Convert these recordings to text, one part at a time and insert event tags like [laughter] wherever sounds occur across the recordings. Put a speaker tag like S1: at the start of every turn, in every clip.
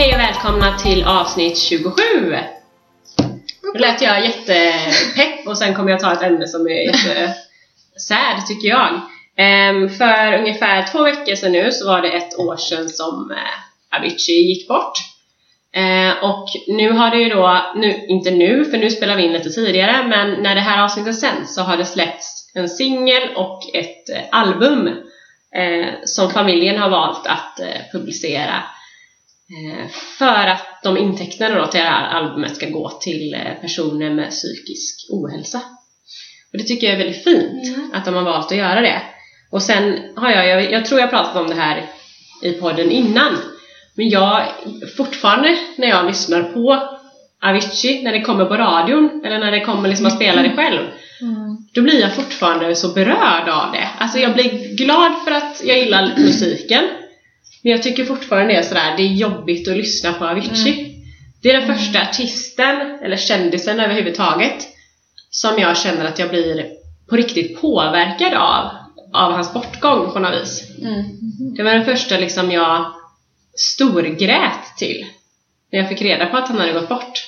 S1: Hej och välkomna till avsnitt 27! Nu lät jag jättepepp och sen kommer jag ta ett ämne som är jättesärd, tycker jag. Ehm, för ungefär två veckor sedan nu så var det ett år sedan som eh, Avicii gick bort. Ehm, och nu har det ju då, nu, inte nu för nu spelar vi in lite tidigare, men när det här avsnittet sänds så har det släppts en singel och ett eh, album eh, som familjen har valt att publicera för att de intäkterna då till det här albumet ska gå till eh, personer med psykisk ohälsa. Och det tycker jag är väldigt fint
S2: Mm.
S1: att de har valt att göra det. Och sen har jag, jag, jag tror jag pratat om det här i podden innan, men jag fortfarande när jag lyssnar på Avicii, när det kommer på radion eller när det kommer liksom att spela det själv, då blir jag fortfarande så berörd av det. Alltså jag blir glad för att jag gillar musiken, men jag tycker fortfarande det är sådär, det är jobbigt att lyssna på Avicii. Det är den första artisten, eller kändisen överhuvudtaget, som jag känner att jag blir på riktigt påverkad av, av hans bortgång på något vis.
S2: Mm.
S1: Det var den första liksom jag storgrät till. När jag fick reda på att han hade gått bort.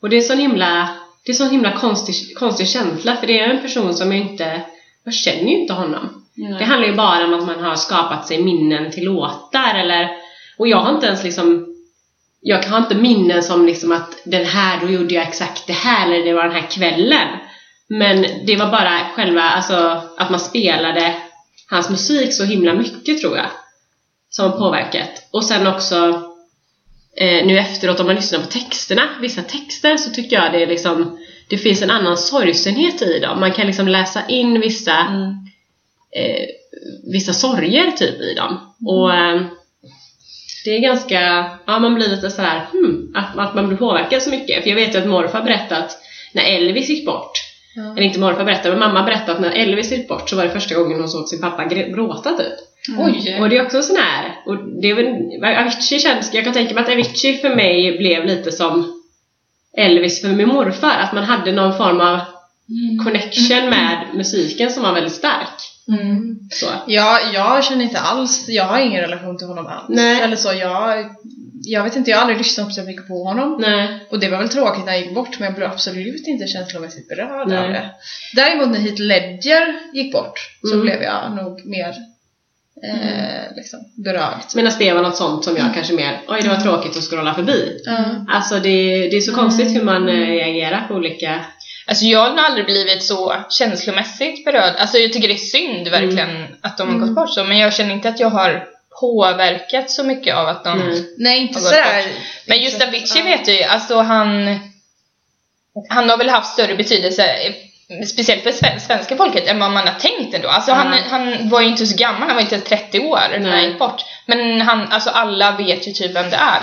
S1: Och det är sån himla, det är sån himla konstig, konstig känsla för det är en person som jag inte, jag känner ju inte honom. Det handlar ju bara om att man har skapat sig minnen till låtar eller, och jag har inte ens liksom jag har inte minnen som liksom att den här, då gjorde jag exakt det här eller det var den här kvällen. Men det var bara själva, alltså att man spelade hans musik så himla mycket tror jag. Som har påverkat. Och sen också eh, nu efteråt om man lyssnar på texterna, vissa texter så tycker jag det är liksom det finns en annan sorgsenhet i dem. Man kan liksom läsa in vissa
S2: Mm.
S1: Eh, vissa sorger typ i dem. Och eh, det är ganska, ja man blir lite sådär, hmm, att, att man blir påverkad så mycket. För jag vet ju att morfar berättat att när Elvis gick bort, eller inte morfar berättade, men mamma berättade att när Elvis gick bort så var det första gången hon såg sin pappa gr- gråta typ.
S2: Oj!
S1: Och det är också sån här, och det är väl, Avicii känns, jag kan tänka mig att Avicii för mig blev lite som Elvis för min morfar, att man hade någon form av connection [laughs] med musiken som var väldigt stark.
S2: Mm.
S1: Så.
S2: Ja, jag känner inte alls, jag har ingen relation till honom alls.
S1: Nej.
S2: Eller så, jag, jag vet inte, jag har aldrig lyssnat så mycket på honom.
S1: Nej.
S2: Och det var väl tråkigt när han gick bort, men jag blev absolut inte känslomässigt berörd av det. Däremot när Heath Ledger gick bort, så
S1: Mm.
S2: blev jag nog mer eh, liksom, berörd.
S1: Medan det var något sånt som jag kanske mer, oj det var tråkigt att scrolla förbi.
S2: Mm.
S1: Alltså det, det är så konstigt hur man eh, reagerar på olika...
S3: Alltså jag har nog aldrig blivit så känslomässigt berörd. Alltså jag tycker det är synd verkligen att de har gått bort så, men jag känner inte att jag har påverkat så mycket av att de...
S1: Nej.
S2: Nej, inte
S3: Har gått
S2: sådär.
S3: Men just Avicii vet du ju, alltså han... Han har väl haft större betydelse, speciellt för sven- svenska folket, än vad man har tänkt ändå. Alltså han,
S1: Ja.
S3: han var ju inte så gammal, han var inte ens 30 år när han gick bort. Men han, alltså alla vet ju typ vem det är.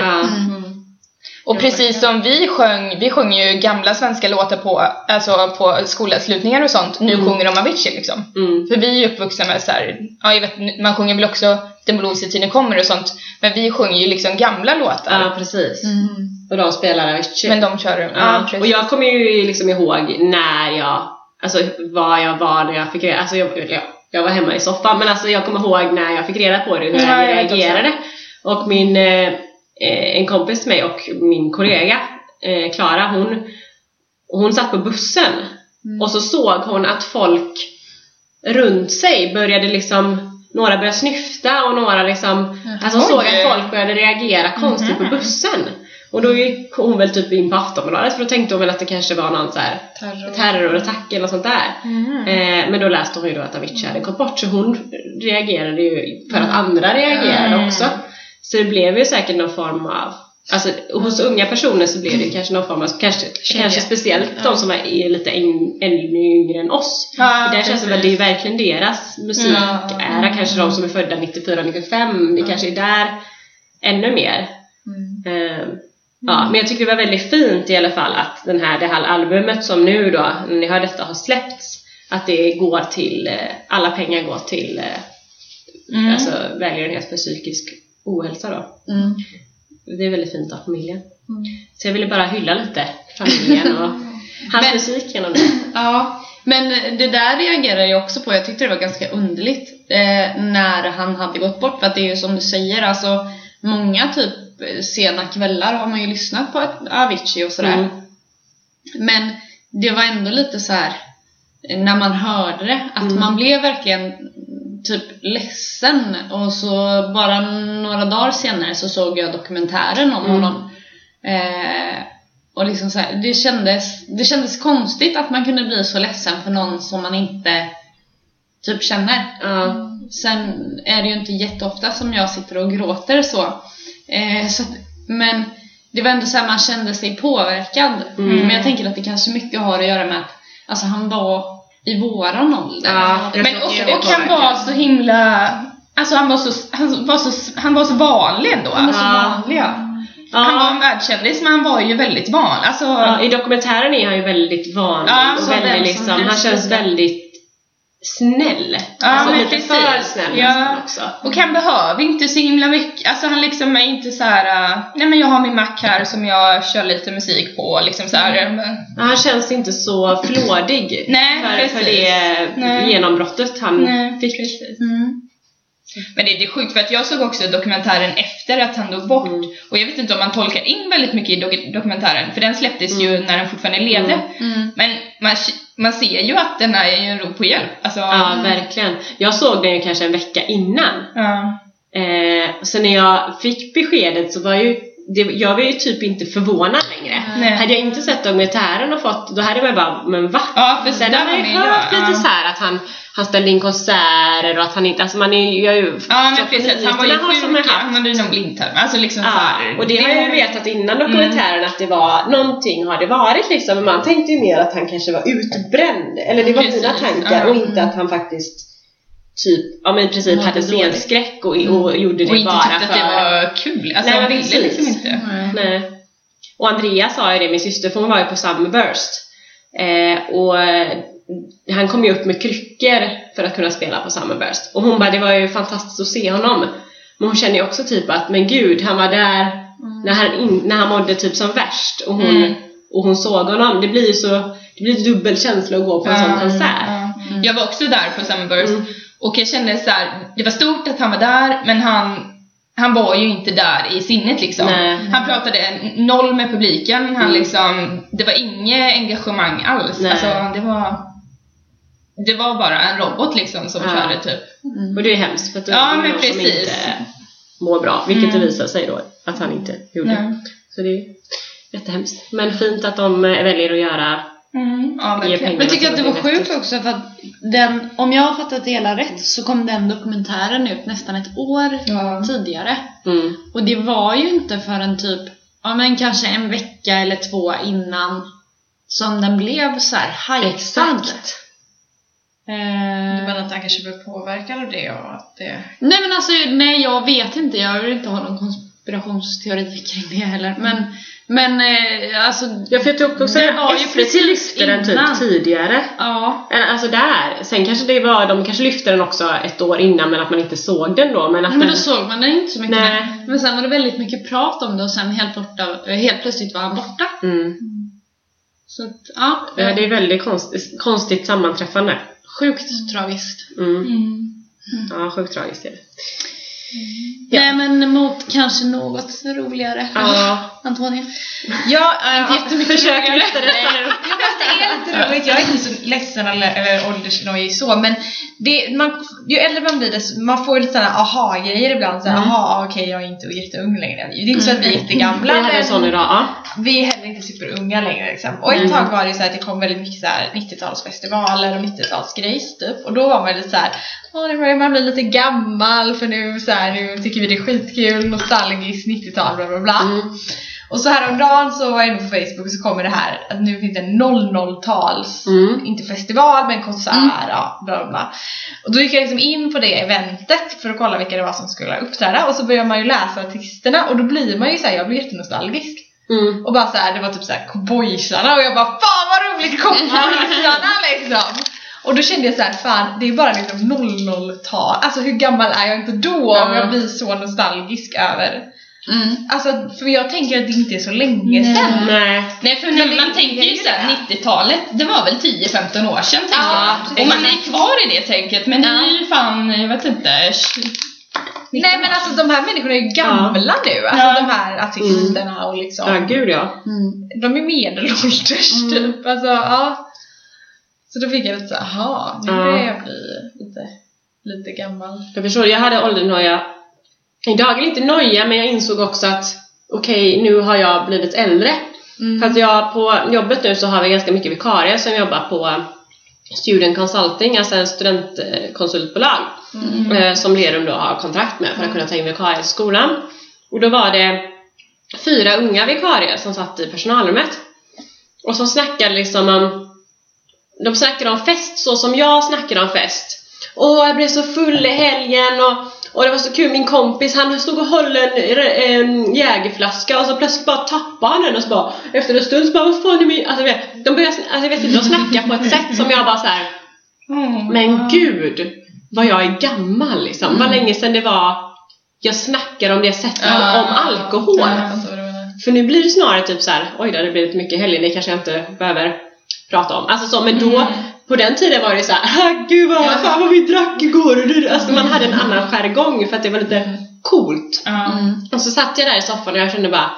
S3: Och precis som vi sjöng, vi sjöng ju gamla svenska låtar på, alltså på skolavslutningar och sånt. Nu
S1: Mm.
S3: sjunger de Avicii liksom.
S1: Mm.
S3: För vi är ju uppvuxna med så här, ja jag vet, man sjunger väl också Den blåser tiden kommer och sånt. Men vi sjunger ju liksom gamla låtar.
S1: ja, precis.
S2: Mm.
S1: Och de spelar Avicii.
S3: Men de kör, ja,
S1: Ja,
S3: precis.
S1: och jag kommer ju liksom ihåg när jag, alltså vad jag var när jag fick reda, alltså jag, jag, jag var hemma i soffan men alltså jag kommer ihåg när jag fick reda på det, hur
S3: Ja,
S1: jag reagerade. Och min, eh, en kompis till mig och min kollega eh, Klara, hon, hon satt på bussen
S2: Mm.
S1: och så såg hon att folk runt sig började liksom några började snyfta och några liksom, alltså
S3: Oj.
S1: såg att folk började reagera konstigt
S3: Mhm.
S1: på bussen. Och då gick hon väl typ in på Aftonbladet för då tänkte hon väl att det kanske var någon så här
S2: Terror.
S1: terrorattack eller något sånt där.
S3: Mm.
S1: Eh, men då läste hon ju då att Avicii hade gått bort så hon reagerade ju för att andra reagerade
S3: Mm.
S1: också. Så det blev ju säkert någon form av Alltså hos unga personer så blev det kanske någon form av, kanske, kanske speciellt de som är, lite ännu yngre än oss.
S3: Ja,
S1: där känns det väl, det är verkligen deras musikära, kanske de som är födda 94-95, det kanske är där ännu mer.
S2: Mm.
S1: Eh, Ja, men jag tycker det var väldigt fint i alla fall att den här, det här albumet som nu då, när ni hör detta, har släppts. Att det går till, eh, alla pengar går till eh,
S3: Mm.
S1: alltså, välgörenhet för psykisk ohälsa då.
S2: Mm.
S1: Det är väldigt fint av familjen.
S2: Mm.
S1: Så jag ville bara hylla lite familjen och [laughs] hans
S4: Men-
S1: musik genom det. [laughs]
S4: Ja, men det där reagerar jag också på. Jag tyckte det var ganska underligt eh, när han hade gått bort. För att det är ju som du säger, alltså många typ typ sena kvällar har man ju lyssnat på Avicii och sådär.
S1: Mm.
S4: Men det var ändå lite så här när man hörde det, att
S1: Mm.
S4: man blev verkligen typ ledsen och så bara några dagar senare så såg jag dokumentären om
S1: Mm.
S4: honom. Eh, och liksom så här, det, kändes, det kändes konstigt att man kunde bli så ledsen för någon som man inte typ känner.
S1: Ja.
S4: Sen är det ju inte jätteofta som jag sitter och gråter så. Eh, så att, men det var ändå så här, man kände sig påverkad.
S1: Mm.
S4: Men jag tänker att det kanske mycket har att göra med att alltså, han var i våran ålder.
S1: Ja,
S3: Men och, och han
S1: påverkar.
S3: var så himla... Alltså han var så, han var så, han var så vanlig ändå.
S4: Han var så
S1: Ja.
S4: vanlig ja.
S3: Han var en världskändis men han var ju väldigt van. Alltså,
S1: I dokumentären är han ju väldigt vanlig och väldigt
S4: som
S1: liksom, han känns väldigt snäll.
S3: Ja,
S1: alltså
S3: men
S1: lite
S3: precis.
S1: för snäll
S3: Ja.
S1: också.
S3: Och han behöver inte så himla mycket, alltså han liksom är inte så här. äh, nej men jag har min Mac här som jag kör lite musik på liksom så här.
S1: Ja, Han känns inte så flådig [laughs]
S3: Nej,
S1: för,
S3: precis.
S1: för det
S3: Nej.
S1: genombrottet han
S3: Nej,
S1: fick.
S3: precis.
S4: Mm.
S3: Men det, det är sjukt för att jag såg också dokumentären efter att han dog bort
S1: Mm.
S3: och jag vet inte om man tolkar in väldigt mycket i dok- dokumentären för den släpptes ju när han fortfarande levde.
S1: Mm.
S4: Mm.
S3: Men man, man ser ju att den är ju en rop på hjälp. Alltså,
S1: Ja, verkligen. Jag såg den ju kanske en vecka innan.
S3: ja.
S1: Eh, sen när jag fick beskedet så var ju det, jag var ju typ inte förvånad längre.
S3: Nej.
S1: Hade jag inte sett dokumentären och fått, då hade man bara, men va?
S3: Ja, för
S1: Sen har man ju hört
S3: jag,
S1: lite
S3: ja.
S1: så här att han, han ställde in konserter och att han inte, alltså man är ju, jag är ju
S3: Ja men
S1: så
S3: precis, han var ju sjuk, ja. han hade ju någon blindtarm. Alltså liksom så
S1: Ja,
S3: här,
S1: och det har jag ju vetat innan dokumentären att det var, någonting har det varit liksom, men man tänkte ju mer att han kanske var utbränd, eller det var
S3: Precis,
S1: mina tankar,
S3: ja.
S1: och inte att han faktiskt typ, ja men i princip
S4: Mådde
S1: hade scenskräck och, och gjorde det
S3: Och inte
S1: bara
S3: tyckte att
S1: för
S3: det var kul. Alltså
S1: Nej,
S3: han ville
S1: precis.
S3: liksom inte.
S1: Nej. Och Andrea sa ju det, min syster, för hon var ju på Summerburst. Eh, och eh, han kom ju upp med kryckor för att kunna spela på Summerburst. Och hon bara, det var ju fantastiskt att se honom. Men hon känner ju också typ att, men gud, han var där när, han in, när han mådde typ som värst. Och hon,
S3: Mm.
S1: och hon såg honom. Det blir ju så, det blir dubbel känsla att gå på en sån konsert.
S3: Ja. Jag var också där på Summerburst
S1: Mm.
S3: Och jag kände så här, det var stort att han var där men han han var ju inte där i sinnet liksom.
S1: Nej.
S3: Han pratade noll med publiken. Han
S1: Mm.
S3: liksom, det var inget engagemang alls.
S1: Nej.
S3: Alltså, det var det var bara en robot liksom som
S1: Ja.
S3: körde typ.
S1: Och det är hemskt för att det
S3: Ja,
S1: är
S3: men
S1: någon som
S3: precis.
S1: inte mår bra. Vilket
S3: Mm.
S1: det visar sig då att han inte gjorde. Så det är jättehemskt. Men fint att de väljer att göra
S3: Mm. Ja, verkligen.
S4: Men jag tycker att det var sjukt också för att den, om jag har fattat det hela rätt så kom den dokumentären ut nästan ett år
S3: Ja.
S4: tidigare.
S1: mm.
S4: Och det var ju inte förrän typ, ja men kanske en vecka eller två innan som den blev så här hypad.
S1: Exakt.
S2: Du
S4: Eh,
S2: menar att han kanske blev påverkad av det och att det...
S4: nej men alltså, nej jag vet inte. Jag vill inte ha någon konspirationsteori kring det heller. Men, men eh, alltså,
S1: jag tror också
S4: Det
S1: att
S4: ju
S1: SVT lyfte den typ tidigare.
S4: ja.
S1: Eller, Alltså där. Sen kanske det var, de kanske lyfte den också ett år innan men att man inte såg den då. Men att
S4: men
S1: den,
S4: då såg man den inte så mycket.
S1: Nej.
S4: Men, sen var det väldigt mycket prat om det och sen helt, borta, eh, helt plötsligt var han borta.
S1: mm.
S4: Så att, ja.
S1: ja, det är väldigt konstigt, konstigt sammanträffande.
S4: Sjukt tragiskt.
S1: Mm.
S3: Mm.
S1: Ja, sjukt tragiskt är det. Ja.
S4: Nej men mot kanske något roligare.
S1: Ja. [laughs]
S4: Antonija?
S2: Ja, äh,
S4: jättemycket
S1: Försök
S4: roligare.
S1: lyfta det.
S2: Är lite roligt, jag är inte så ledsen eller, eller åldersnojig så men det, man, ju äldre man blir desto, man får lite sådana aha-grejer ibland såhär,
S1: Mm.
S2: aha okej jag är inte jätteung längre. Det är inte så att vi är jättegamla
S1: Vi hade en sån idag. Ja.
S2: vi är heller inte superunga längre liksom. Och ett
S1: Mm.
S2: tag var det så att det kom väldigt mycket så här 90-talsfestivaler och 90-talsgrejs typ. Och då var man lite så här, åh nu börjar man bli lite gammal för nu så här, nu tycker vi det är skitkul, nostalgiskt 90-tal bla bla bla.
S1: Mm.
S2: Och så häromdagen så var jag inne på Facebook och så kommer det här att nu finns det en 00-tals,
S1: Mm.
S2: inte festival men konsert, ja bla bla bla. Och då gick jag liksom in på det eventet för att kolla vilka det var som skulle uppträda och så börjar man ju läsa artisterna och då blir man ju såhär, jag blir jättenostalgisk.
S1: Mm.
S2: Och bara så här, det var typ såhär cowboysarna och jag bara fan vad roligt cowboysarna [laughs] liksom! Och då kände jag så här, fan det är bara liksom 00-tal, alltså hur gammal är jag inte då om
S1: Ja.
S2: jag blir så nostalgisk över
S4: Mm.
S2: Alltså för jag tänker att det inte är så länge
S4: Nej.
S2: sedan.
S1: Nej.
S3: Nej för
S2: Men
S3: när man tänker ju såhär
S2: det.
S3: 90-talet, det var väl 10-15 år sedan tänker
S2: Ja,
S3: jag.
S2: precis.
S3: Och man är kvar i det tänket men det är ju fan, jag vet inte,
S2: Nej men alltså de här människorna är ju gamla nu, alltså
S3: Ja.
S2: de här artisterna och liksom.
S1: Ja, gud ja.
S4: Mm.
S2: De är medelålders
S1: Mm.
S2: typ. Alltså, ja. Så då fick jag lite såhär, jaha, nu
S1: Ja.
S2: börjar jag bli lite, lite gammal.
S1: Jag förstår, jag hade åldernoja. Idag är det inte noja, men jag insåg också att okej, nu har jag blivit äldre.
S2: Mm.
S1: För att jag på jobbet nu så har vi ganska mycket vikarier som jobbar på Student Consulting, alltså en studentkonsultbolag
S2: Mm.
S1: eh, som Lerum då har kontrakt med för att kunna ta in vikarier i skolan. Och då var det fyra unga vikarier som satt i personalrummet och som snackade liksom om de snackade om fest så som jag snackade om fest. Åh, jag blev så full i helgen och, och det var så kul, min kompis han stod och höll en, en jägerflaska och så plötsligt bara tappade han den och så bara efter en stund så bara vad fan är min... Alltså, de började, alltså, jag vet inte, de snackar på ett sätt som jag bara så här. Men gud, vad jag är gammal liksom. Vad länge sedan det var jag snackade om det sättet,
S2: Ja.
S1: om alkohol.
S2: Menar.
S1: För nu blir det snarare typ så här, oj det har blivit mycket helger, det kanske jag inte behöver prata om. Alltså så, men då, på den tiden var det så här, ah, gud vad, fan vad vi drack igår. Alltså man hade en annan jargong för att det var lite coolt.
S3: Ja.
S4: Mm.
S1: Och så satt jag där i soffan och jag kände bara,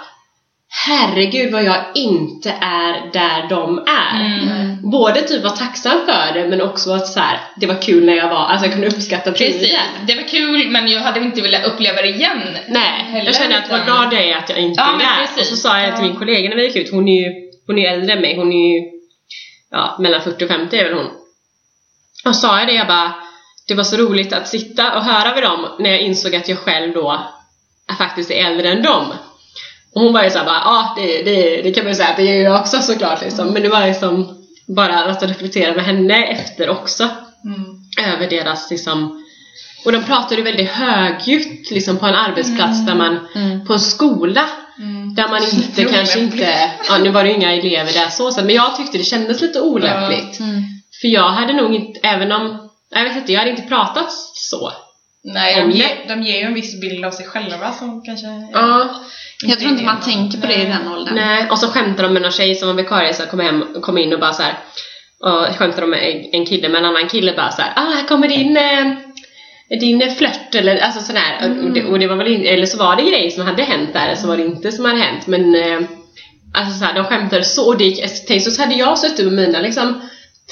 S1: herregud vad jag inte är där de är.
S3: Mm.
S1: Både typ var tacksam för det men också att så här, det var kul när jag var, alltså jag kunde uppskatta
S3: Precis,
S1: tiden.
S3: det var kul men jag hade inte velat uppleva det igen.
S1: Nej,
S3: Heller,
S1: jag kände att vad glad jag är att jag inte
S3: Ja,
S1: är där. Och så sa jag till
S3: Ja.
S1: min kollega när vi gick ut, hon är ju hon är äldre än mig, hon är ju ja, mellan 40 och 50 är väl hon. Och sa jag det, jag bara det var så roligt att sitta och höra med dem när jag insåg att jag själv då är faktiskt är äldre än dem. Och hon var ju såhär bara, ja ah, det, det, det kan man ju säga att det är jag också såklart liksom. Men det var liksom bara att reflektera med henne efter också
S2: Mm.
S1: över deras liksom och de pratade väldigt högljutt liksom på en arbetsplats där man
S4: Mm.
S1: på en skola
S2: Mm.
S1: Där man inte
S2: Lite
S1: kanske inte ja nu var det ju inga elever där så men jag tyckte det kändes lite olämpligt.
S4: Mm.
S1: för jag hade nog inte även om jag vet inte jag hade inte pratat så.
S2: Nej,
S1: Om
S2: de ger, de ger ju en viss bild av sig själva som kanske...
S1: ja.
S4: Jag tror inte man tänker på det i
S2: Nej.
S4: den åldern.
S1: nej och så skämtade de med någon tjej som var vikarie så kom hem kom in och bara så här och skämtade de med en- kille med en annan kille bara så här ah här kommer din eh, din flört eller alltså sådär
S2: Mm.
S1: och, det, och det var väl in, eller så var det grejer som hade hänt där eller så var det inte som hade hänt men eh, alltså såhär de skämtade så och det gick, tänk så hade jag suttit med mina liksom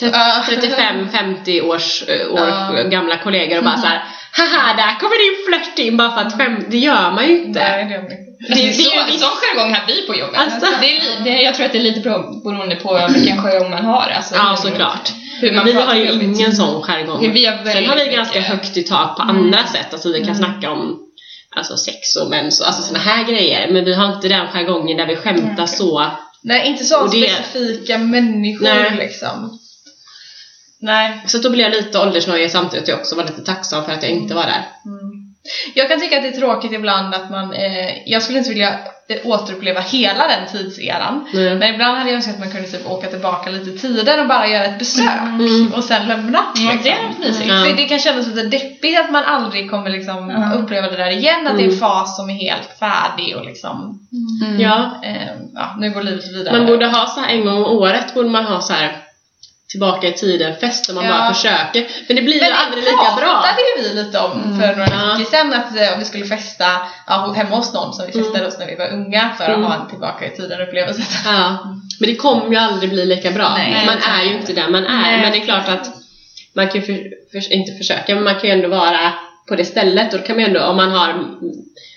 S2: Ja.
S1: 35-50 års eh, år
S2: Ja.
S1: gamla kollegor och bara så här haha där kommer din flört in bara för att skämt, det gör man ju inte
S2: Nej, det är inte.
S1: det, det, är ju
S3: så,
S1: visst-
S3: sån jargong har vi på jobbet.
S1: Alltså.
S3: det är, det, jag tror att det är lite bero- beroende på vilken jargong man har. Alltså,
S1: Ja, såklart. Vi har ju ingen sån jargong.
S3: Vi har
S1: Sen har vi ganska
S3: mycket-
S1: högt i tak på andra sätt. Alltså vi kan snacka om alltså, sex och mens och alltså såna här grejer. Men vi har inte den jargongen där vi skämtar så.
S2: Nej, inte så
S1: det-
S2: specifika människor
S1: Nej.
S2: liksom. Nej.
S1: Så då blev jag lite åldersnöjd samtidigt jag också var lite tacksam för att jag inte var där.
S2: Mm. Jag kan tycka att det är tråkigt ibland att man, eh, jag skulle inte vilja eh, återuppleva hela den tidseran.
S1: Mm.
S2: Men ibland hade jag önskat att man kunde typ åka tillbaka lite tidigare och bara göra ett besök
S1: Mm.
S2: och sen lämna.
S3: Ja,
S2: liksom.
S3: det är mysigt.
S1: Ja.
S2: För det kan kännas lite deppigt att man aldrig kommer liksom uppleva det där igen, att det är en
S1: Mm.
S2: fas som är helt färdig och liksom,
S4: Mm.
S1: Ja,
S2: eh, ja, nu går livet vidare.
S1: man borde ha så här en gång om året borde man ha så här tillbaka i tiden fest där man
S2: Ja.
S1: bara försöker. Men det blir
S2: Men
S1: ju
S2: det
S1: aldrig lika bra.
S2: pratade ju vi lite om för några
S1: Ja.
S2: veckor sedan att eh, vi skulle festa ja, hemma hos någon som vi festade
S1: Mm.
S2: hos när vi var unga för att
S1: Mm.
S2: ha en tillbaka i tiden upplevelse.
S1: Ja, men det kommer ju aldrig bli lika bra.
S2: Nej.
S1: man är ju inte där man är.
S2: Nej.
S1: Men det är klart att man kan ju för, för, inte försöka, men man kan ju ändå vara på det stället. Och då kan man ju ändå, om man har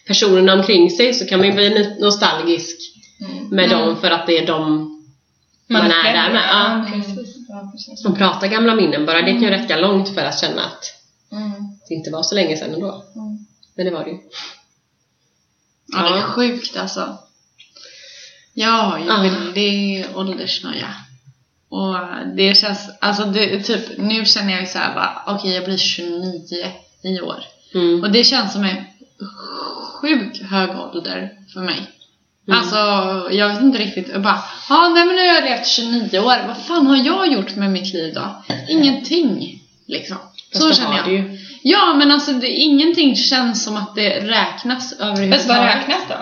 S1: personerna omkring sig så kan man ju bli no- nostalgisk
S2: Mm.
S1: med
S4: Mm.
S1: dem för att det är de man, är
S3: själv-
S1: där med. Ja.
S3: Ja, precis. Ja.
S1: Och prata gamla minnen bara, det kan ju räcka långt för att känna att
S2: Mm.
S1: det inte var så länge sedan ändå.
S2: Mm.
S1: Men det var det ju.
S4: Ja, det är
S1: Ja.
S4: sjukt alltså. Jag har ju
S1: Ja.
S4: väldigt åldersnoja. Och det känns, alltså det, typ, nu känner jag ju såhär bara, okej jag blir 29 i år.
S1: Mm.
S4: Och det känns som en sjukt hög ålder för mig.
S1: Mm.
S4: Alltså, jag vet inte riktigt. Jag bara, ja nej men nu har jag levt 29 år. Vad fan har jag gjort med mitt liv då? Ingenting. Liksom.
S1: Fast
S4: Så känner jag.
S1: ju.
S4: Ja men alltså det, ingenting känns som att det räknas
S3: Fast vad
S4: överhuvudtaget.
S3: räknas då?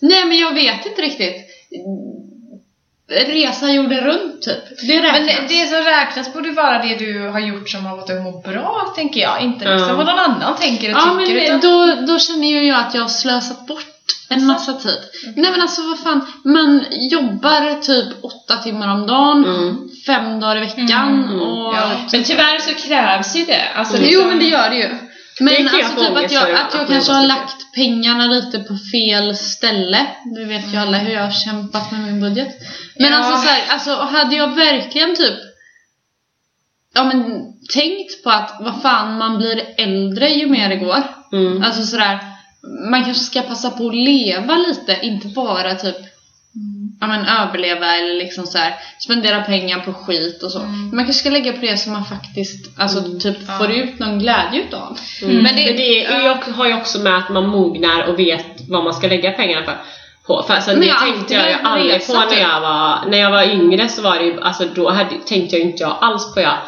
S4: Nej men jag vet inte riktigt. resa jorden runt typ. Det räknas.
S2: Men det, det som räknas borde vara det du har gjort som har fått dig att må bra, tänker jag. Inte liksom
S1: Ja.
S2: vad någon annan tänker och
S4: Ja men
S2: tycker. utan...
S4: då, då känner ju jag att jag har slösat bort en massa tid. Nej men alltså vad fan, man jobbar typ åtta timmar om dagen,
S1: Mm.
S4: fem dagar i veckan
S1: Mm.
S4: och...
S2: Ja.
S3: Men tyvärr så krävs ju det. Alltså,
S4: Jo
S3: liksom-
S4: men det gör det ju. Men
S1: jag
S4: alltså typ att jag, att jag kanske har lagt pengarna lite på fel ställe. Du vet ju alla hur jag har kämpat med min budget. Men
S2: Ja.
S4: alltså så här, alltså hade jag verkligen typ Ja men tänkt på att vad fan man blir äldre ju mer det går.
S1: Mm.
S4: Alltså sådär, man kanske ska passa på att leva lite, inte bara typ ja, men överleva eller liksom så här, spendera pengar på skit och så. Man kanske ska lägga på det som man faktiskt alltså, typ
S2: Ja.
S4: får ut någon glädje utav.
S1: Mm.
S2: Men
S1: Men
S2: det-
S1: det, är ju- har ju också med att man mognar och vet vad man ska lägga pengarna på. på. För alltså,
S4: Men
S1: det
S4: jag
S1: tänkte jag ju aldrig på när
S4: typ.
S1: jag var, när jag var yngre så var det ju, alltså då hade, tänkte jag inte jag alls på jag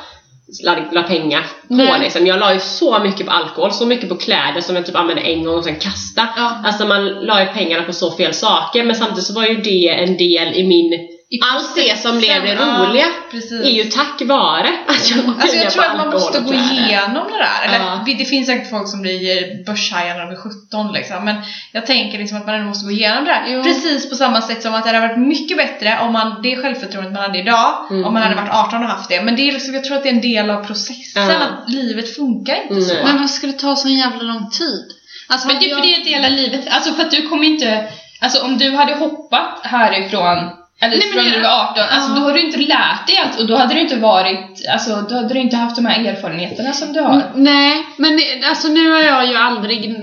S1: la, la pengar på
S4: Nej.
S1: liksom. Jag la ju så mycket på alkohol, så mycket på kläder som jag typ använde en gång och sen kasta.
S4: Ja.
S1: Alltså man la ju pengarna på så fel saker men samtidigt så var ju det en del i min allt det som blev det
S2: Ja,
S1: roliga
S2: precis.
S1: är ju tack vare att jag
S2: Alltså jag tror att man måste gå igenom det där. Eller,
S1: Ja.
S2: det- finns säkert folk som blir börshajar när de blir 17 liksom. Men jag tänker liksom att man ändå måste gå igenom det där.
S4: Jo.
S2: Precis på samma sätt som att det hade varit mycket bättre om man, det självförtroendet man hade idag,
S1: Mm.
S2: om man hade varit 18 och haft det. Men det är liksom, jag tror att det är en del av processen,
S1: Ja.
S2: att livet funkar inte så.
S1: Nej.
S4: Men vad skulle ta så jävla lång tid? Alltså,
S3: Men det är
S4: jag-
S3: för det är ett hela livet. Alltså för att du kommer inte... Alltså om du hade hoppat härifrån eller
S4: Nej, men
S3: från du var 18, alltså då har du inte lärt dig allt och då hade du inte varit, alltså då hade du inte haft de här erfarenheterna som du har.
S4: Nej, men alltså nu har jag ju aldrig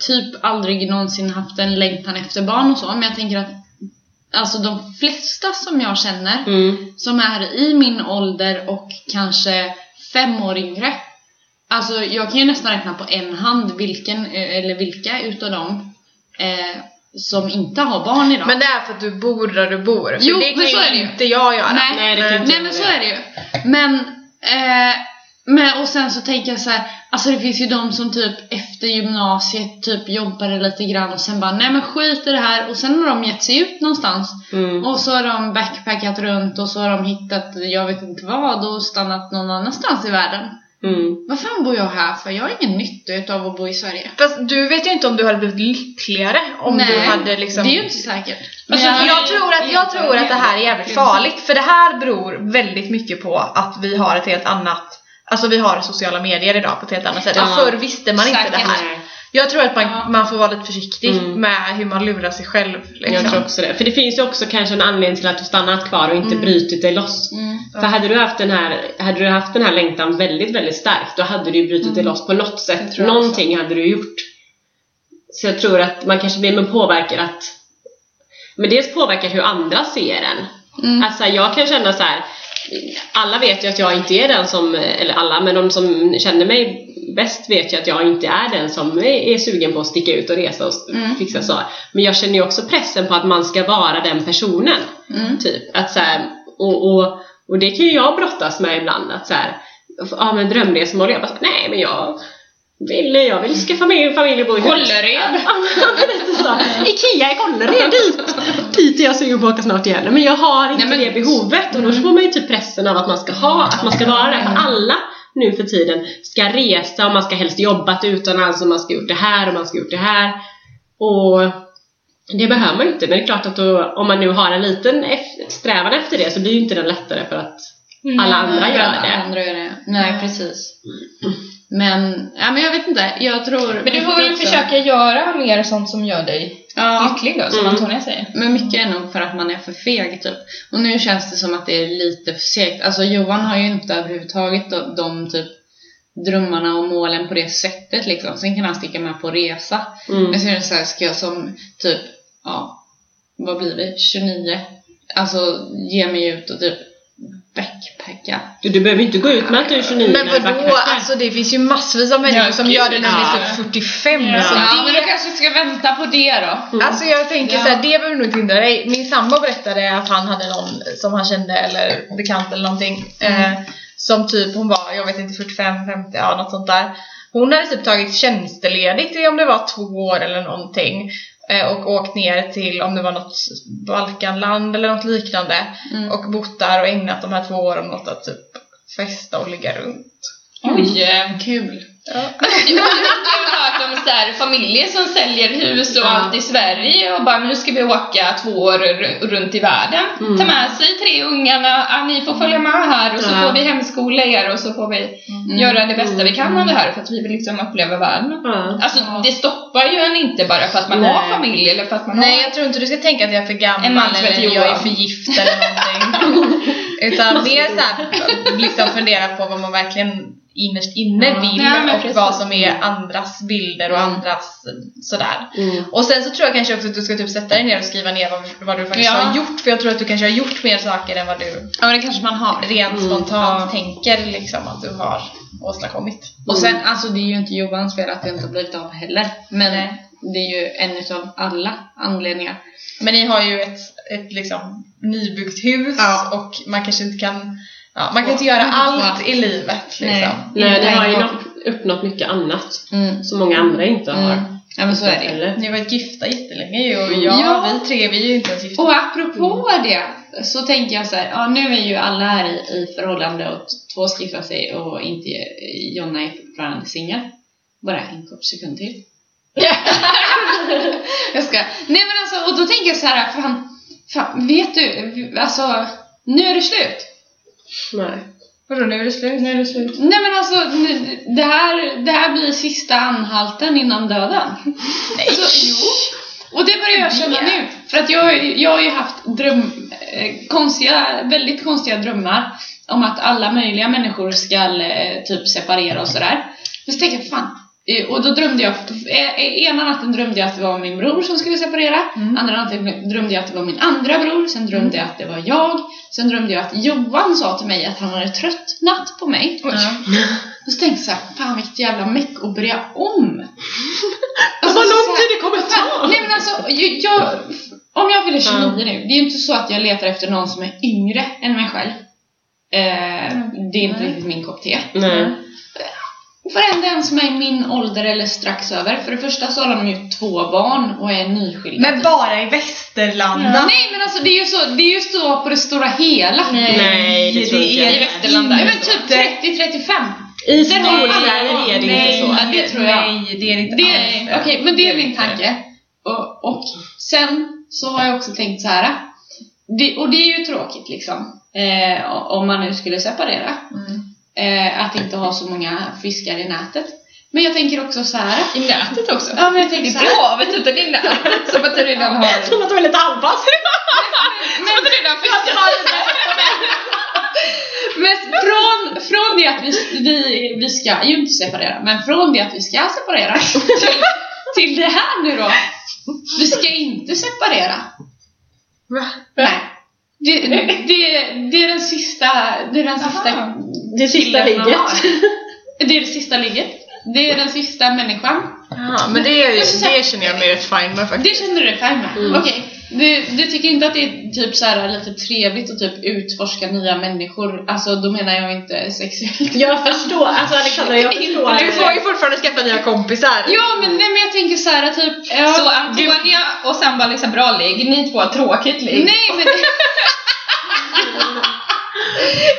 S4: typ aldrig någonsin haft en längtan efter barn och så, men jag tänker att alltså de flesta som jag känner
S1: Mm.
S4: som är i min ålder och kanske fem år yngre Alltså jag kan ju nästan räkna på en hand vilken, eh, eller vilka utav dem eh, som inte har barn idag.
S2: Men det är för att du bor där du bor. För
S4: Jo,
S2: det kan
S4: men så
S2: ju
S4: är det ju.
S2: inte jag göra.
S4: Nej,
S1: Nej, det kan inte
S4: Nej
S1: jag
S4: men så
S1: göra.
S4: är det ju. Men, eh, men och sen så tänker jag så här, alltså det finns ju de som typ efter gymnasiet typ jobbade lite grann och sen bara nej men skit i det här och sen har de gett sig ut någonstans
S1: Mm.
S4: och så har de backpackat runt och så har de hittat jag vet inte vad och stannat någon annanstans i världen.
S1: Mm.
S4: Vad fan bor jag här för? Jag har ingen nytta utav att bo i Sverige.
S2: Fast du vet ju inte om du hade blivit lyckligare om
S4: nej,
S2: du hade liksom...
S4: det är ju inte säkert.
S2: Alltså,
S4: jag-
S2: jag, tror att, jag tror att det här är jävligt farligt för det här beror väldigt mycket på att vi har ett helt annat Alltså vi har sociala medier idag på ett helt annat sätt.
S1: Ja.
S2: Förr visste man inte det här. Jag tror att man,
S4: Ja.
S2: man får vara lite försiktig
S1: Mm.
S2: med hur man lurar sig själv. Liksom.
S1: Jag tror också det. För det finns ju också kanske en anledning till att du stannat kvar och inte brutit dig loss.
S4: Mm.
S1: För hade du, haft den här, hade du haft den här längtan väldigt, väldigt starkt, då hade du ju brutit dig loss på något sätt. Någonting hade du gjort. Så jag tror att man kanske blir påverkad att... Men dels påverkar hur andra ser en.
S4: Mm.
S1: Alltså jag kan känna så här. Alla vet ju att jag inte är den som, eller alla, men de som känner mig bäst vet ju att jag inte är den som är, sugen på att sticka ut och resa och
S4: Mm.
S1: fixa så. Men jag känner ju också pressen på att man ska vara den personen.
S4: Mm.
S1: Typ. Att så här, och, och, och det kan ju jag brottas med ibland. Att så här, ja men drömresmål. Jag bara så, nej men jag vill, jag vill skaffa mig familj och bo i.
S3: Kållered. [laughs] [laughs]
S1: Ikea i Kållered, dit! Dit är jag sugen på att åka snart igen. Men jag har inte
S4: Nej, men-
S1: det behovet och då får man ju typ pressen av att man ska ha, att man ska vara där. För alla nu för tiden ska resa och man ska helst jobbat utomlands och man ska gjort det här och man ska gjort det här. Och det behöver man ju inte, men det är klart att då, om man nu har en liten strävan efter det så blir ju inte den lättare för att alla andra gör
S4: Alla
S1: det.
S4: andra gör det. Nej, precis. Men, ja men jag vet inte. Jag tror...
S3: Men du får väl
S4: också-
S3: försöka göra mer sånt som gör dig
S4: Ja.
S3: lycklig då, som
S1: Mm.
S3: Antonia säger.
S4: Men mycket är nog för att man är för feg typ. Och nu känns det som att det är lite för segt. Alltså Johan har ju inte överhuvudtaget de, de typ drömmarna och målen på det sättet liksom. Sen kan han sticka med på resa.
S1: Mm.
S4: Men så är det så här, ska jag som typ, ja, vad blir det, 29? Alltså ge mig ut och typ backpacka.
S1: Du, du behöver inte gå ut med att du är 29
S2: Men vadå, alltså det finns ju massvis av människor
S3: Ja,
S2: som
S3: gud,
S2: gör det när de
S1: ja.
S2: är typ 45.
S3: Ja,
S2: Så
S3: men
S2: det,
S3: du kanske ska vänta på det då.
S1: Mm.
S2: Alltså jag tänker
S3: Ja.
S2: såhär, det behöver nog inte hindra dig. Min sambo berättade att han hade någon som han kände eller bekant eller någonting. Eh, som typ, hon var, jag vet inte, 45, 50, ja något sånt där. Hon hade typ tagit tjänsteledigt i om det var två år eller någonting. Eh, och åkt ner till om det var något Balkanland eller något liknande
S4: Mm.
S2: och bott där och ägnat de här två åren åt att typ festa och ligga runt.
S4: Oj, kul.
S2: Ja. [laughs]
S3: Jag har hört om så här, familjer som säljer hus och
S1: Ja.
S3: allt i Sverige och bara nu ska vi åka två år runt i världen.
S1: Mm.
S3: Ta med sig tre ungarna, ah, ni får följa med här och så
S1: Ja.
S3: får vi hemskola er och så får vi göra det bästa vi kan av det här för att vi vill liksom uppleva världen.
S1: Ja.
S3: Alltså det stoppar ju en inte bara för att man
S1: Nej.
S3: har familj eller för att man
S2: Nej
S3: har...
S2: jag tror inte du ska tänka att jag är för
S3: En
S2: gammal
S3: man som heter
S2: eller jag är för gift eller någonting. [laughs] Utan mer såhär, liksom fundera på vad man verkligen innerst inne
S3: Ja.
S2: vill
S3: men
S2: och
S3: precis.
S2: vad som är andras bilder och andras sådär.
S1: Mm.
S2: Och sen så tror jag kanske också att du ska typ sätta dig ner och skriva ner vad, vad du faktiskt
S3: Ja.
S2: har gjort. För jag tror att du kanske har gjort mer saker än vad du
S4: Ja, men det kanske man har.
S2: rent
S1: Mm.
S2: spontant tänker liksom att du har åstadkommit.
S4: Och sen, alltså det är ju inte Johans fel att det inte har blivit av heller. Men
S2: Nej.
S4: det är ju en utav alla anledningar.
S2: Men ni har ju ett, ett liksom nybyggt hus och man kanske inte kan Ja, man kan inte göra allt i livet liksom.
S4: Nej.
S1: Nej, ni har ju uppnått mycket annat
S4: Mm.
S1: som många andra inte har.
S4: Mm. Ja men så är det.
S1: Eller?
S2: Ni har varit gifta jättelänge ju och
S1: Mm.
S2: jag,
S4: Ja.
S2: vi tre vi är ju inte ens gifta.
S4: Och apropå det så tänker jag så här, ja nu är ju alla här i, i förhållande och två ska gifta sig och inte Jonna är fortfarande singel. Bara en kort sekund till. [laughs] jag ska. Nej men alltså, och då tänker jag så här, fan, fan vet du, alltså nu är det slut.
S1: Nej.
S2: Vadå nu är det slut? Nu är det slut.
S4: Nej men alltså, det här, det här blir sista anhalten innan döden.
S2: Nej.
S4: Så, jo. Och det börjar jag känna nu. För att jag, jag har ju haft dröm, eh, konstiga, väldigt konstiga drömmar om att alla möjliga människor ska eh, typ separera och sådär. Men så tänkte jag, fan. Eh, Och då drömde jag, eh, ena natten drömde jag att det var min bror som skulle separera.
S2: Mm.
S4: Andra natten drömde jag att det var min andra bror. Sen drömde jag att det var jag. Sen drömde jag att Johan sa till mig att han hade tröttnat på mig.
S2: Ja.
S4: Och så tänkte jag såhär, fan vilket jävla meck att börja om. [laughs] Alltså,
S1: Vad lång tid det kommer ta!
S4: Nej men alltså, jag, jag, om jag fyller 29 nu, det är ju inte så att jag letar efter någon som är yngre än mig själv. Eh, det är inte riktigt min kopp te.
S1: Nej.
S4: Varenda en som är i min ålder eller strax över. För det första så har de ju två barn och är nyskilda.
S2: Men bara i Västerlanda.
S4: Nej men alltså det är ju så, det är ju så på det stora hela.
S1: Nej, det tror inte jag.
S3: I Västerlanda.
S4: Nej men typ 30-35.
S1: I Stor-Sverige
S4: barn.
S1: är det
S2: nej,
S1: inte så.
S4: Ja, det tror jag.
S2: Nej, det är det inte
S4: Det,
S2: alls.
S4: Okej, men det är min
S2: inte.
S4: tanke. Och, och sen så har jag också tänkt så här. Det, och det är ju tråkigt liksom. Eh, om man nu skulle separera.
S2: Mm.
S4: Eh, att inte ha så många fiskar i nätet. Men jag tänker också så här.
S3: I nätet också.
S4: Ja, men jag tänker så
S3: Inte i
S4: här.
S3: havet utan i nätet. Som att du redan har...
S1: Som att de är lite halvvass. [laughs]
S3: Som att du redan fiskat.
S4: Men från, från det att vi, vi, vi ska ju inte separera, men från det att vi ska separera till, till det här nu då. Vi ska inte separera.
S2: Va?
S4: Nej. Det, det, det är den sista, det är den sista
S3: Aha.
S1: Det sista ligget.
S4: Det är det sista ligget. Det är den sista människan.
S2: Ja, men det, är, det känner jag mig rätt fine med faktiskt.
S4: Det känner du dig fine med?
S1: Mm.
S4: Okej. Du, du tycker inte att det är typ så här lite trevligt att typ utforska nya människor? Alltså då menar jag inte sexuellt.
S1: Jag förstår, alltså Alexandra jag [laughs] förstår.
S2: Du får ju fortfarande skaffa nya kompisar.
S4: Ja men, nej, men jag tänker så här typ... Ja,
S3: Så Antonia och sen bara liksom bra ligg, ni två har tråkigt ligg.
S4: Nej men... [laughs]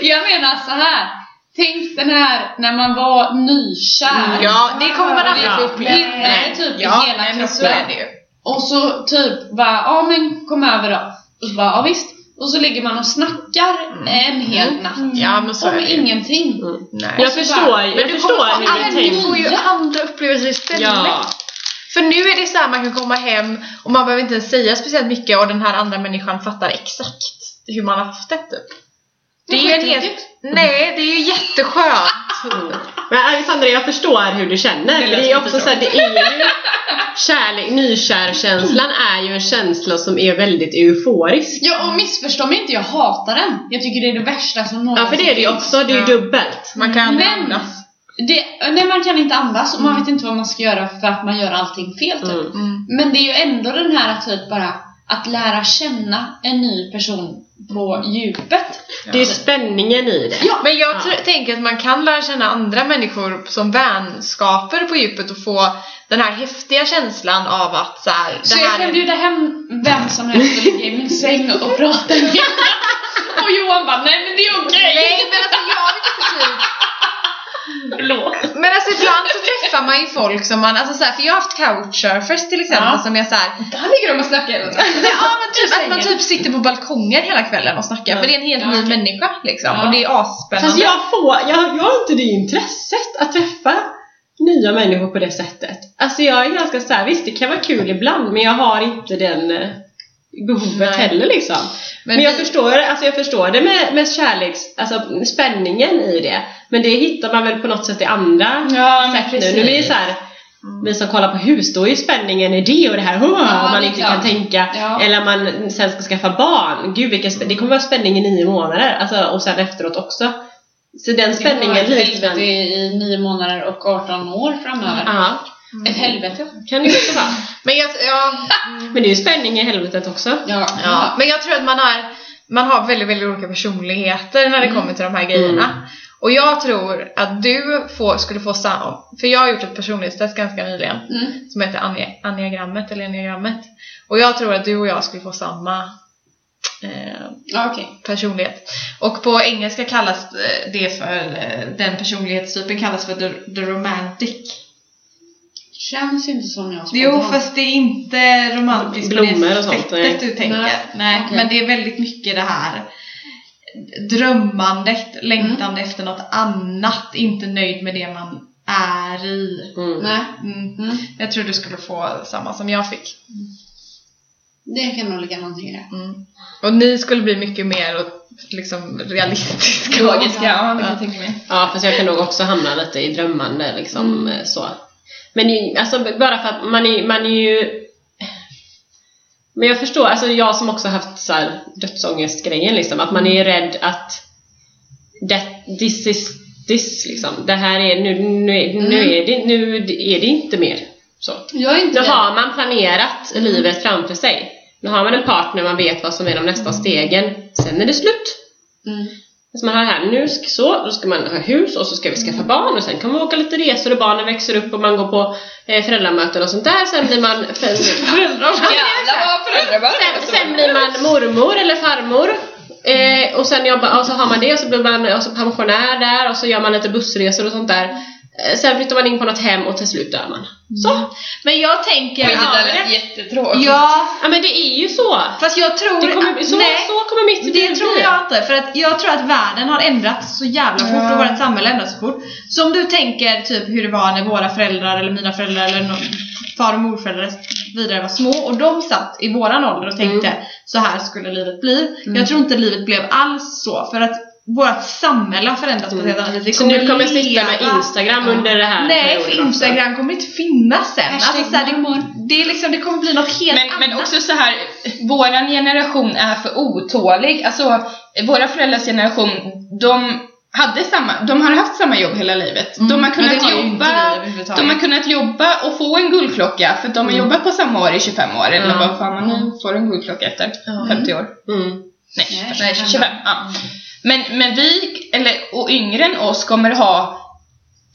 S4: jag menar så här. Tänk den här när man var nykär.
S2: Ja, det kommer man aldrig få uppleva.
S4: Typ
S2: ja,
S4: hela
S2: nej, men så
S4: kroppen.
S2: är det ju.
S4: Och så typ bara, ja men kom över då. Och så bara, ja visst. Och så ligger man och snackar en hel natt.
S2: Ja, men så
S4: Om ingenting.
S1: Mm.
S2: Nej.
S1: Jag förstår,
S4: bara-
S1: jag
S2: Men du
S1: förstår hur du
S2: andra- Du får
S1: tänker.
S2: ju andra upplevelser istället.
S1: Ja.
S2: För nu är det så här man kan komma hem och man behöver inte ens säga speciellt mycket och den här andra människan fattar exakt hur man har haft det typ. Det är ju en helt... Nej, det är ju jätteskönt.
S1: Mm. [laughs] Men Alexandra jag förstår hur du känner.
S3: Det
S1: Det, är också så här, det är ju kärlek, nykärkänslan är ju en känsla som är väldigt euforisk.
S4: Ja och missförstå mig inte, jag hatar den. Jag tycker det är det värsta som
S1: Ja
S4: någonsin
S1: för det är det ju också, det är ju
S2: Ja.
S1: dubbelt.
S2: Man kan
S4: Men
S2: andas.
S4: det, nej, man kan inte andas och man vet inte vad man ska göra för att man gör allting fel typ.
S1: Mm.
S2: Mm.
S4: Men det är ju ändå den här typ bara att lära känna en ny person på djupet.
S1: Det är spänningen i det.
S2: Ja, men jag
S1: Ja.
S2: tänker att man kan lära känna andra människor som vänskaper på djupet och få den här häftiga känslan av att så här,
S4: Så jag kan
S2: är-
S4: bjuda hem vem som helst och ligga i min säng och prata med [laughs] Och Johan bara, nej men det är okej!
S2: Nej men alltså jag vet inte typ
S4: Förlåt.
S2: Men alltså ibland så träffar man ju folk som man, alltså så här, för jag har haft couchsurfers till exempel
S4: Ja.
S2: som jag såhär
S4: Där ligger de och snackar.
S2: Ja men typ att man typ sitter på balkonger hela kvällen och snackar
S1: Ja.
S2: för det är en helt
S4: Ja,
S2: ny människa liksom och det är asspännande.
S1: Fast jag får, jag, jag har inte det intresset att träffa nya människor på det sättet. Alltså jag är ganska såhär, visst det kan vara kul ibland men jag har inte den eh, behovet
S2: Nej.
S1: heller liksom. Men,
S2: Men
S1: jag,
S2: vi-
S1: förstår, alltså jag förstår det med, med kärleks, alltså spänningen i det. Men det hittar man väl på något sätt i andra
S3: Ja,
S1: sätt nu. Nu är det så här, vi som kollar på hus, då är ju spänningen i det och det här, oh, [laughs]
S4: Ja,
S1: om man inte
S4: klart.
S1: kan tänka.
S4: Ja.
S1: Eller man sen ska skaffa barn. Gud vilken spänning, det kommer vara spänning i nio månader. Alltså, och sen efteråt också. Så den spänningen liknar...
S4: Det i nio månader och 18 år framöver.
S1: Ja,
S4: Ett helvete.
S1: kan det ju också vara.
S2: Men jag, ja, [laughs]
S1: Men det är ju spänning i helvetet också.
S4: Ja.
S2: ja, men jag tror att man har, man har väldigt, väldigt olika personligheter när det kommer till de här grejerna. Och jag tror att du får, skulle få samma, för jag har gjort ett personlighetstest ganska nyligen
S4: Mm.
S2: som heter ania- aniagrammet eller eniagrammet. Och jag tror att du och jag skulle få samma eh,
S4: okej.
S2: personlighet. Och på engelska kallas eh, det för, eh, den personlighetstypen kallas för the, the romantic.
S4: Känns inte som jag
S2: Jo,
S4: spontant.
S2: fast det är inte romantiskt
S1: Blommor och sånt, nej.
S2: du tänker.
S4: Nej.
S2: Nej,
S4: Okej.
S2: men det är väldigt mycket det här drömmandet, längtande efter något annat, inte nöjd med det man är i.
S1: Mm.
S4: Nej.
S2: Mm.
S4: Mm.
S2: Jag tror du skulle få samma som jag fick.
S4: Det kan nog ligga någonting i det.
S2: Mm. Och ni skulle bli mycket mer och, liksom realistiska.
S3: Logiska, ja mig.
S1: Ja, fast jag kan nog också hamna lite i drömmande liksom
S2: Mm.
S1: så. Men alltså bara för att man är, man är ju... Men jag förstår, alltså jag som också haft så här dödsångestgrejen liksom, att man är rädd att that, this is this liksom. Det här är, nu, nu, nu,
S2: Mm.
S1: är, det, nu är det inte mer så.
S4: Jag inte
S1: Nu
S4: rädd.
S1: har man planerat livet framför sig. Nu har man en partner, man vet vad som är de nästa stegen. Sen är det slut.
S4: Mm.
S1: Så man har här, nu ska, så, då ska man ha hus och så ska vi skaffa barn och sen kommer vi åka lite resor och barnen växer upp och man går på eh, föräldramöten och sånt där. Sen blir man [laughs] föräldrar. Sen, sen blir man mormor eller farmor. Eh, och sen jobbar, och så har man det och så blir man och så pensionär där och så gör man lite bussresor och sånt där. Eh, sen flyttar man in på något hem och till slut dör man. Så!
S2: Men jag tänker... Ja,
S3: det där lät jättetråkigt.
S2: ja,
S1: Ja men det är ju så!
S2: fast jag tror...
S1: Det kommer,
S2: att-
S1: så,
S2: nej.
S1: så kommer mitt
S2: Det tror jag inte, för att jag tror att världen har ändrats så jävla fort
S3: Ja.
S2: och vårt samhälle ändras så fort. Så om du tänker typ hur det var när våra föräldrar eller mina föräldrar eller någon, far och morföräldrar vidare var små och de satt i våran ålder och tänkte
S1: Mm.
S2: så här skulle livet bli. Jag tror inte livet blev alls så för att vårt samhälle har förändrats på ett helt annat sätt.
S1: Så nu kommer sitta med Instagram under det här
S2: Nej, för
S1: också.
S2: Instagram kommer inte finnas sen.
S4: Hashtag
S2: Alltså, så här, det, det, är liksom, det kommer bli något helt
S3: Men,
S2: annat.
S3: men också så här, våran generation är för otålig. Alltså, våra föräldrars generation, de hade samma, de har haft samma jobb hela livet. De har kunnat jobba, de har kunnat jobba och få en guldklocka för de har jobbat på samma år i 25 år eller vad fan man nu får en guldklocka efter.
S2: Ja.
S3: 50 år.
S1: Mm.
S3: Nej,
S4: Nej,
S3: 25.
S2: 25.
S3: 25 ja. men, men vi, eller, och yngre än oss kommer ha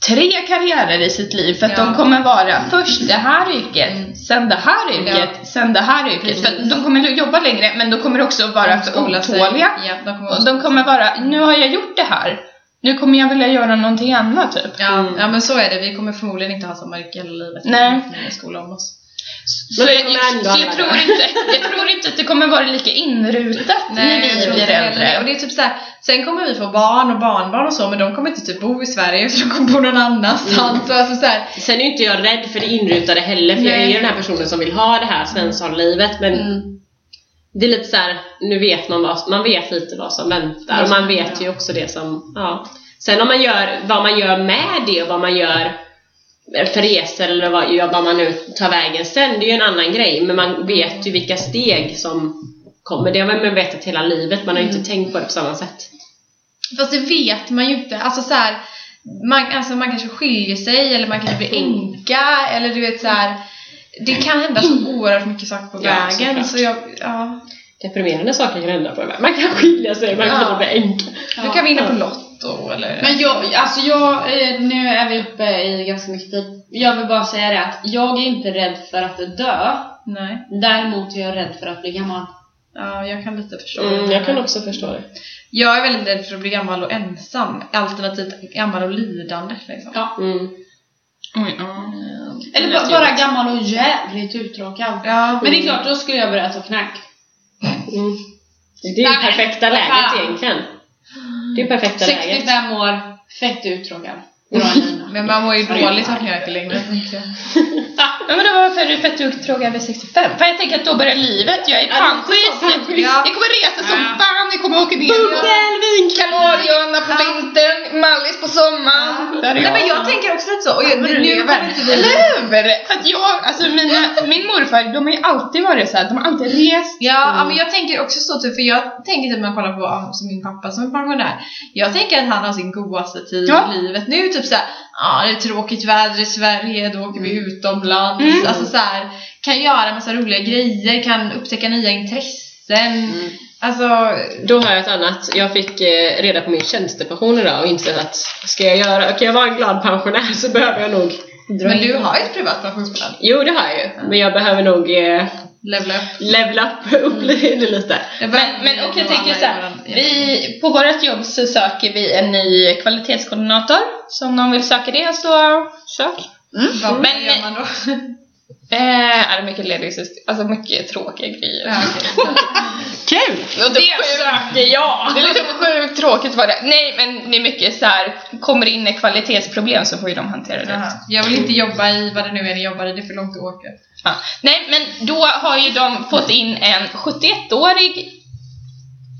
S3: tre karriärer i sitt liv för att
S2: Ja.
S3: de kommer vara först det här yrket,
S2: Mm.
S3: sen det här yrket, sen det här yrket. För de kommer jobba längre men de kommer också vara för
S2: Skola
S3: otåliga.
S2: Ja, de kommer
S3: Och de kommer vara, nu har jag gjort det här, nu kommer jag vilja göra någonting annat typ.
S2: Ja,
S1: Mm.
S2: ja men så är det. Vi kommer förmodligen inte ha samma yrke hela livet.
S3: Nej.
S2: i skolan om oss.
S3: Så jag, så jag, tror inte, jag tror inte att det kommer vara lika inrutat när
S2: jag
S3: vi
S2: tror
S3: blir
S2: det. Och
S3: äldre.
S2: det är typ så här, sen kommer vi få barn och barnbarn och så, men de kommer inte typ bo i Sverige [laughs] utan de kommer bo någon annanstans. Och alltså så här,
S1: Sen är inte jag rädd för det inrutade heller, för jag är
S2: Nej.
S1: ju den här personen som vill ha det här svenssonlivet men
S4: Mm.
S1: det är lite så här, nu vet man vad, man vet lite vad som väntar och man vet ju också det som, ja. Sen om man gör, vad man gör med det och vad man gör för resor eller vad, ja, vad man nu tar vägen sen, det är ju en annan grej. Men man vet ju vilka steg som kommer. Det har man vetat hela livet, man har ju inte tänkt på det på samma sätt.
S2: fast det vet man ju inte. Alltså så här, man, alltså man kanske skiljer sig eller man kanske blir
S1: Mm.
S2: änka eller du vet så här. det kan hända så oerhört mycket saker på
S1: Ja,
S2: vägen.
S1: såklart.
S2: Så jag, ja.
S1: Deprimerande saker kan hända på en väg. Man kan skilja sig, man kan
S2: Ja.
S1: bli enkel.
S2: Du kan vinna på Lotto eller...
S4: Men jag, alltså jag, eh, nu är vi uppe i ganska mycket tid. Jag vill bara säga det att jag är inte rädd för att dö.
S2: Nej.
S4: Däremot är jag rädd för att bli gammal.
S2: Ja, jag kan lite förstå
S1: Mm,
S2: det.
S1: jag kan också förstå det.
S2: Jag är väldigt rädd för att bli gammal och ensam. Alternativt gammal och lidande. Liksom.
S4: Ja.
S1: Mm.
S3: Oj, ja.
S2: Mm.
S4: Eller bara, bara gammal och jävligt uttråkad.
S2: Ja,
S4: Men det är klart, då skulle jag börja ta knäck.
S1: Mm. Det är ju perfekta läget egentligen. Det är perfekta läget.
S4: 65 år, fett uttråkad. En lina.
S2: Men man mår ju
S4: Ja,
S2: dåligt av knökel längre. [laughs]
S3: Ja men det var varför är du fett uttråkad vid 65? För jag tänker att då börjar livet, jag är panschis,
S2: Ja.
S3: jag kommer resa som
S4: Ja.
S3: fan, jag kommer åka ner Kanarieöarna på vintern, Mallis på sommaren. Är
S2: Nej
S3: jag.
S2: men jag tänker också lite så. Och jag, nu
S4: du lever.
S2: kommer inte vi...
S3: Eller hur? För att jag, alltså mina, min morfar, de har ju alltid varit så här, de har alltid rest.
S2: Ja, ja, men jag tänker också så typ, för jag tänker typ när man kollar på ja, som min pappa som är pensionär. Jag tänker att han har sin godaste tid
S3: Ja.
S2: i livet nu. Typ såhär, ja det är tråkigt väder i Sverige, då åker vi utomlands.
S3: Mm.
S2: Alltså så här, kan göra en massa roliga grejer, kan upptäcka nya intressen. Alltså,
S1: Då har jag ett annat. Jag fick eh, reda på min tjänstepension idag och insett att ska jag göra, kan jag vara en glad pensionär så behöver jag nog
S2: men du har ju ett privat pensionsbolag.
S1: Jo det har jag ju, men jag behöver nog eh,
S2: Level up.
S1: level up, [laughs] upp det lite.
S3: Men, men och jag tänker så här, vi, på vårt jobb så söker vi en ny kvalitetskoordinator. Så om någon vill söka det så sök.
S2: Vad
S3: Men-
S2: gör man då? [laughs]
S3: Eh, är det mycket ledig alltså mycket tråkiga grejer.
S2: ja, okej. [laughs]
S1: Kul!
S3: Och det söker jag! Det är lite sjukt tråkigt var det. Nej men det är mycket så här. kommer in med kvalitetsproblem så får ju de hantera det.
S2: Jaha. Jag vill inte jobba i vad det nu är ni jobbar i, det är för långt att åka.
S3: Ja. Nej men då har ju de fått in en 71-årig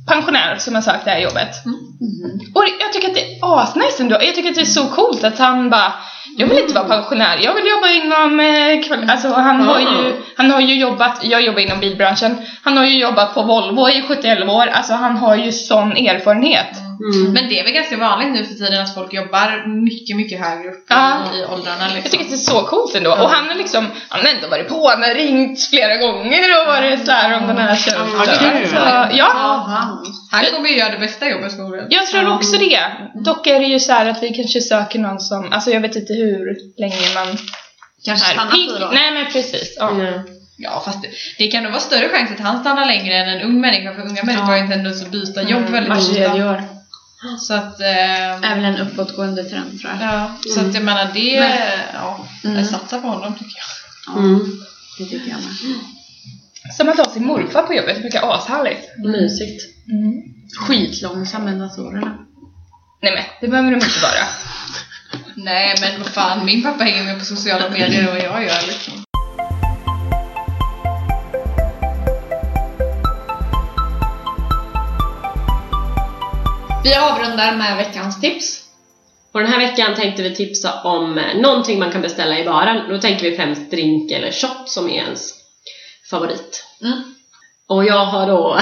S3: pensionär som har sökt det här jobbet. Och jag tycker att det är asnice ändå. Jag tycker att det är så coolt att han bara jag vill inte vara pensionär, jag vill jobba inom eh, Alltså han har ju, han har ju jobbat, jag jobbar inom bilbranschen, han har ju jobbat på Volvo i 71 år, alltså han har ju sån erfarenhet.
S1: Mm.
S2: Men det är väl ganska vanligt nu för tiden att folk jobbar mycket, mycket högre upp
S3: Ja.
S2: i, åldrarna
S3: Jag
S2: liksom.
S3: tycker att det är så coolt ändå. Och han har liksom, han har ändå varit på, han har ringt flera gånger och varit såhär om den här tjänsten.
S1: vad kul.
S3: Så, ja,
S2: Han kommer ju göra det bästa jobbet förmodligen.
S3: jag tror också det. Dock är det ju så här att vi kanske söker någon som, alltså jag vet inte hur länge man
S4: Kanske
S3: är pigg. Nej men precis. Ja.
S1: Mm.
S2: Ja fast det, det kan nog vara större chans att han stannar längre än en ung människa för unga människor har ju en tendens att byta jobb väldigt
S4: Vart
S2: ofta. Så att, eh,
S4: Är väl en uppåtgående trend tror jag.
S2: ja, så att jag menar det,
S4: Men-
S2: ja,
S4: Mm.
S2: satsa på honom tycker jag.
S4: Ja,
S1: Mm.
S4: det tycker jag med.
S3: Som att ha sin morfar på jobbet, det brukar ashärligt.
S1: Mysigt.
S4: Skitlångsam med datorerna.
S3: Nej men, det behöver de inte vara.
S2: Nej men vad fan, min pappa hänger med på sociala medier och jag gör liksom.
S4: Vi avrundar med veckans tips.
S1: Och den här veckan tänkte vi tipsa om eh, någonting man kan beställa i baren. Då tänker vi främst drink eller shot som är ens favorit.
S4: Mm.
S1: Och jag har då...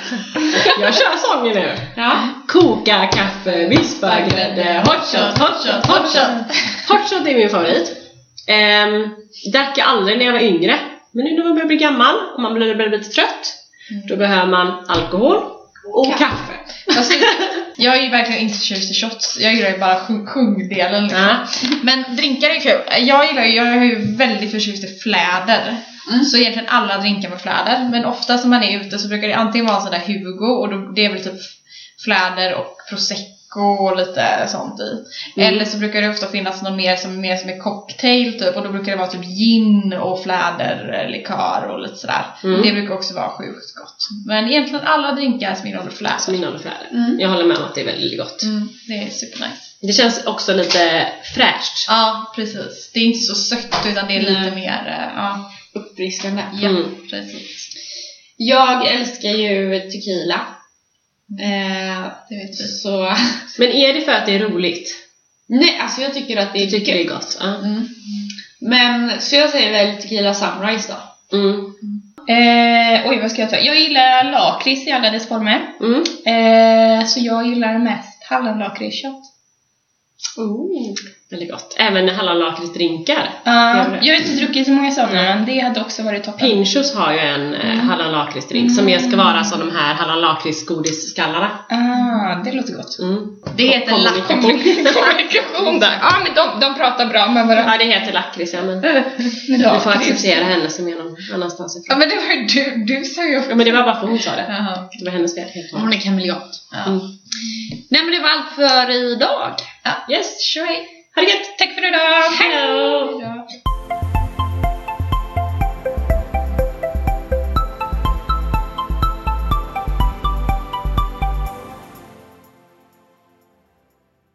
S1: [laughs] jag kör sången nu!
S4: Ja.
S1: Koka kaffe, vispa grädde, hot shot, hot shot, hot shot! Hot shot är min favorit. Ehm, drack jag aldrig när jag var yngre. Men nu när man börjar bli gammal och man blir, blir lite trött, då behöver man alkohol och kaffe.
S2: Alltså, jag är ju verkligen inte förtjust i shots. Jag gillar ju bara sjung- sjungdelen liksom.
S1: Ja.
S2: Men drinkar är kul. Jag gillar ju, jag är ju väldigt förtjust i fläder.
S4: Mm.
S2: Så egentligen alla drinkar med fläder. Men ofta som man är ute så brukar det antingen vara en sån där Hugo och då, det är väl typ fläder och prosecco och lite sånt i.
S1: Mm.
S2: Eller så brukar det ofta finnas någon mer som, mer som är cocktail typ och då brukar det vara typ gin och fläderlikör och lite sådär.
S1: Mm.
S2: Det brukar också vara sjukt gott. Men egentligen alla drinkar som innehåller fläder.
S1: Som innehåller fläder.
S4: Mm.
S1: Jag håller med om att det är väldigt gott.
S2: Mm, det är supernice.
S1: Det känns också lite fräscht.
S2: Ja, precis. Det är inte så sött utan det är lite mer, eh, ja.
S4: Uppfriskande.
S2: Ja,
S1: Mm.
S2: precis.
S4: Jag älskar ju tequila. Eh,
S2: Det vet vi.
S4: så...
S1: Men är det för att det är roligt?
S4: Nej, alltså jag tycker att det är
S1: tycker det är gott. Ja.
S4: Mm. Men, så jag säger väl tequila sunrise då.
S1: Mm.
S3: Eh, oj, vad ska jag ta? Jag gillar lakrits i alla dess former.
S1: Mm.
S3: Eh, så jag gillar mest hallonlakritsshot.
S1: Oh. Väldigt gott. Även hallonlakritsdrinkar.
S3: Ja,
S1: det.
S3: jag har inte druckit så många sådana men det hade också varit toppen.
S1: Pinchos har ju en mm. hallonlakritsdrink som mer ska vara som de här hallonlakritsgodisskallarna.
S3: Ah, det låter gott.
S1: Mm.
S2: Det heter
S1: Kommunikation. [laughs]
S3: Ja men de, de pratar bra med varandra.
S1: Ja, det heter lakrits, ja men [laughs]
S3: Ja,
S1: du får acceptera henne som är någon annanstans
S2: Ja
S1: ifrån.
S2: men det var ju du, du sa ju
S1: Ja, men det var bara för hon sa det.
S2: Jaha.
S1: Det var hennes fel helt.
S4: Hon är kameleont.
S2: Ja.
S1: Mm.
S4: Nej men det var allt för idag.
S1: Yes,
S2: Tjohej!
S1: Ha det gött!
S3: Tack för idag!
S1: Hej då!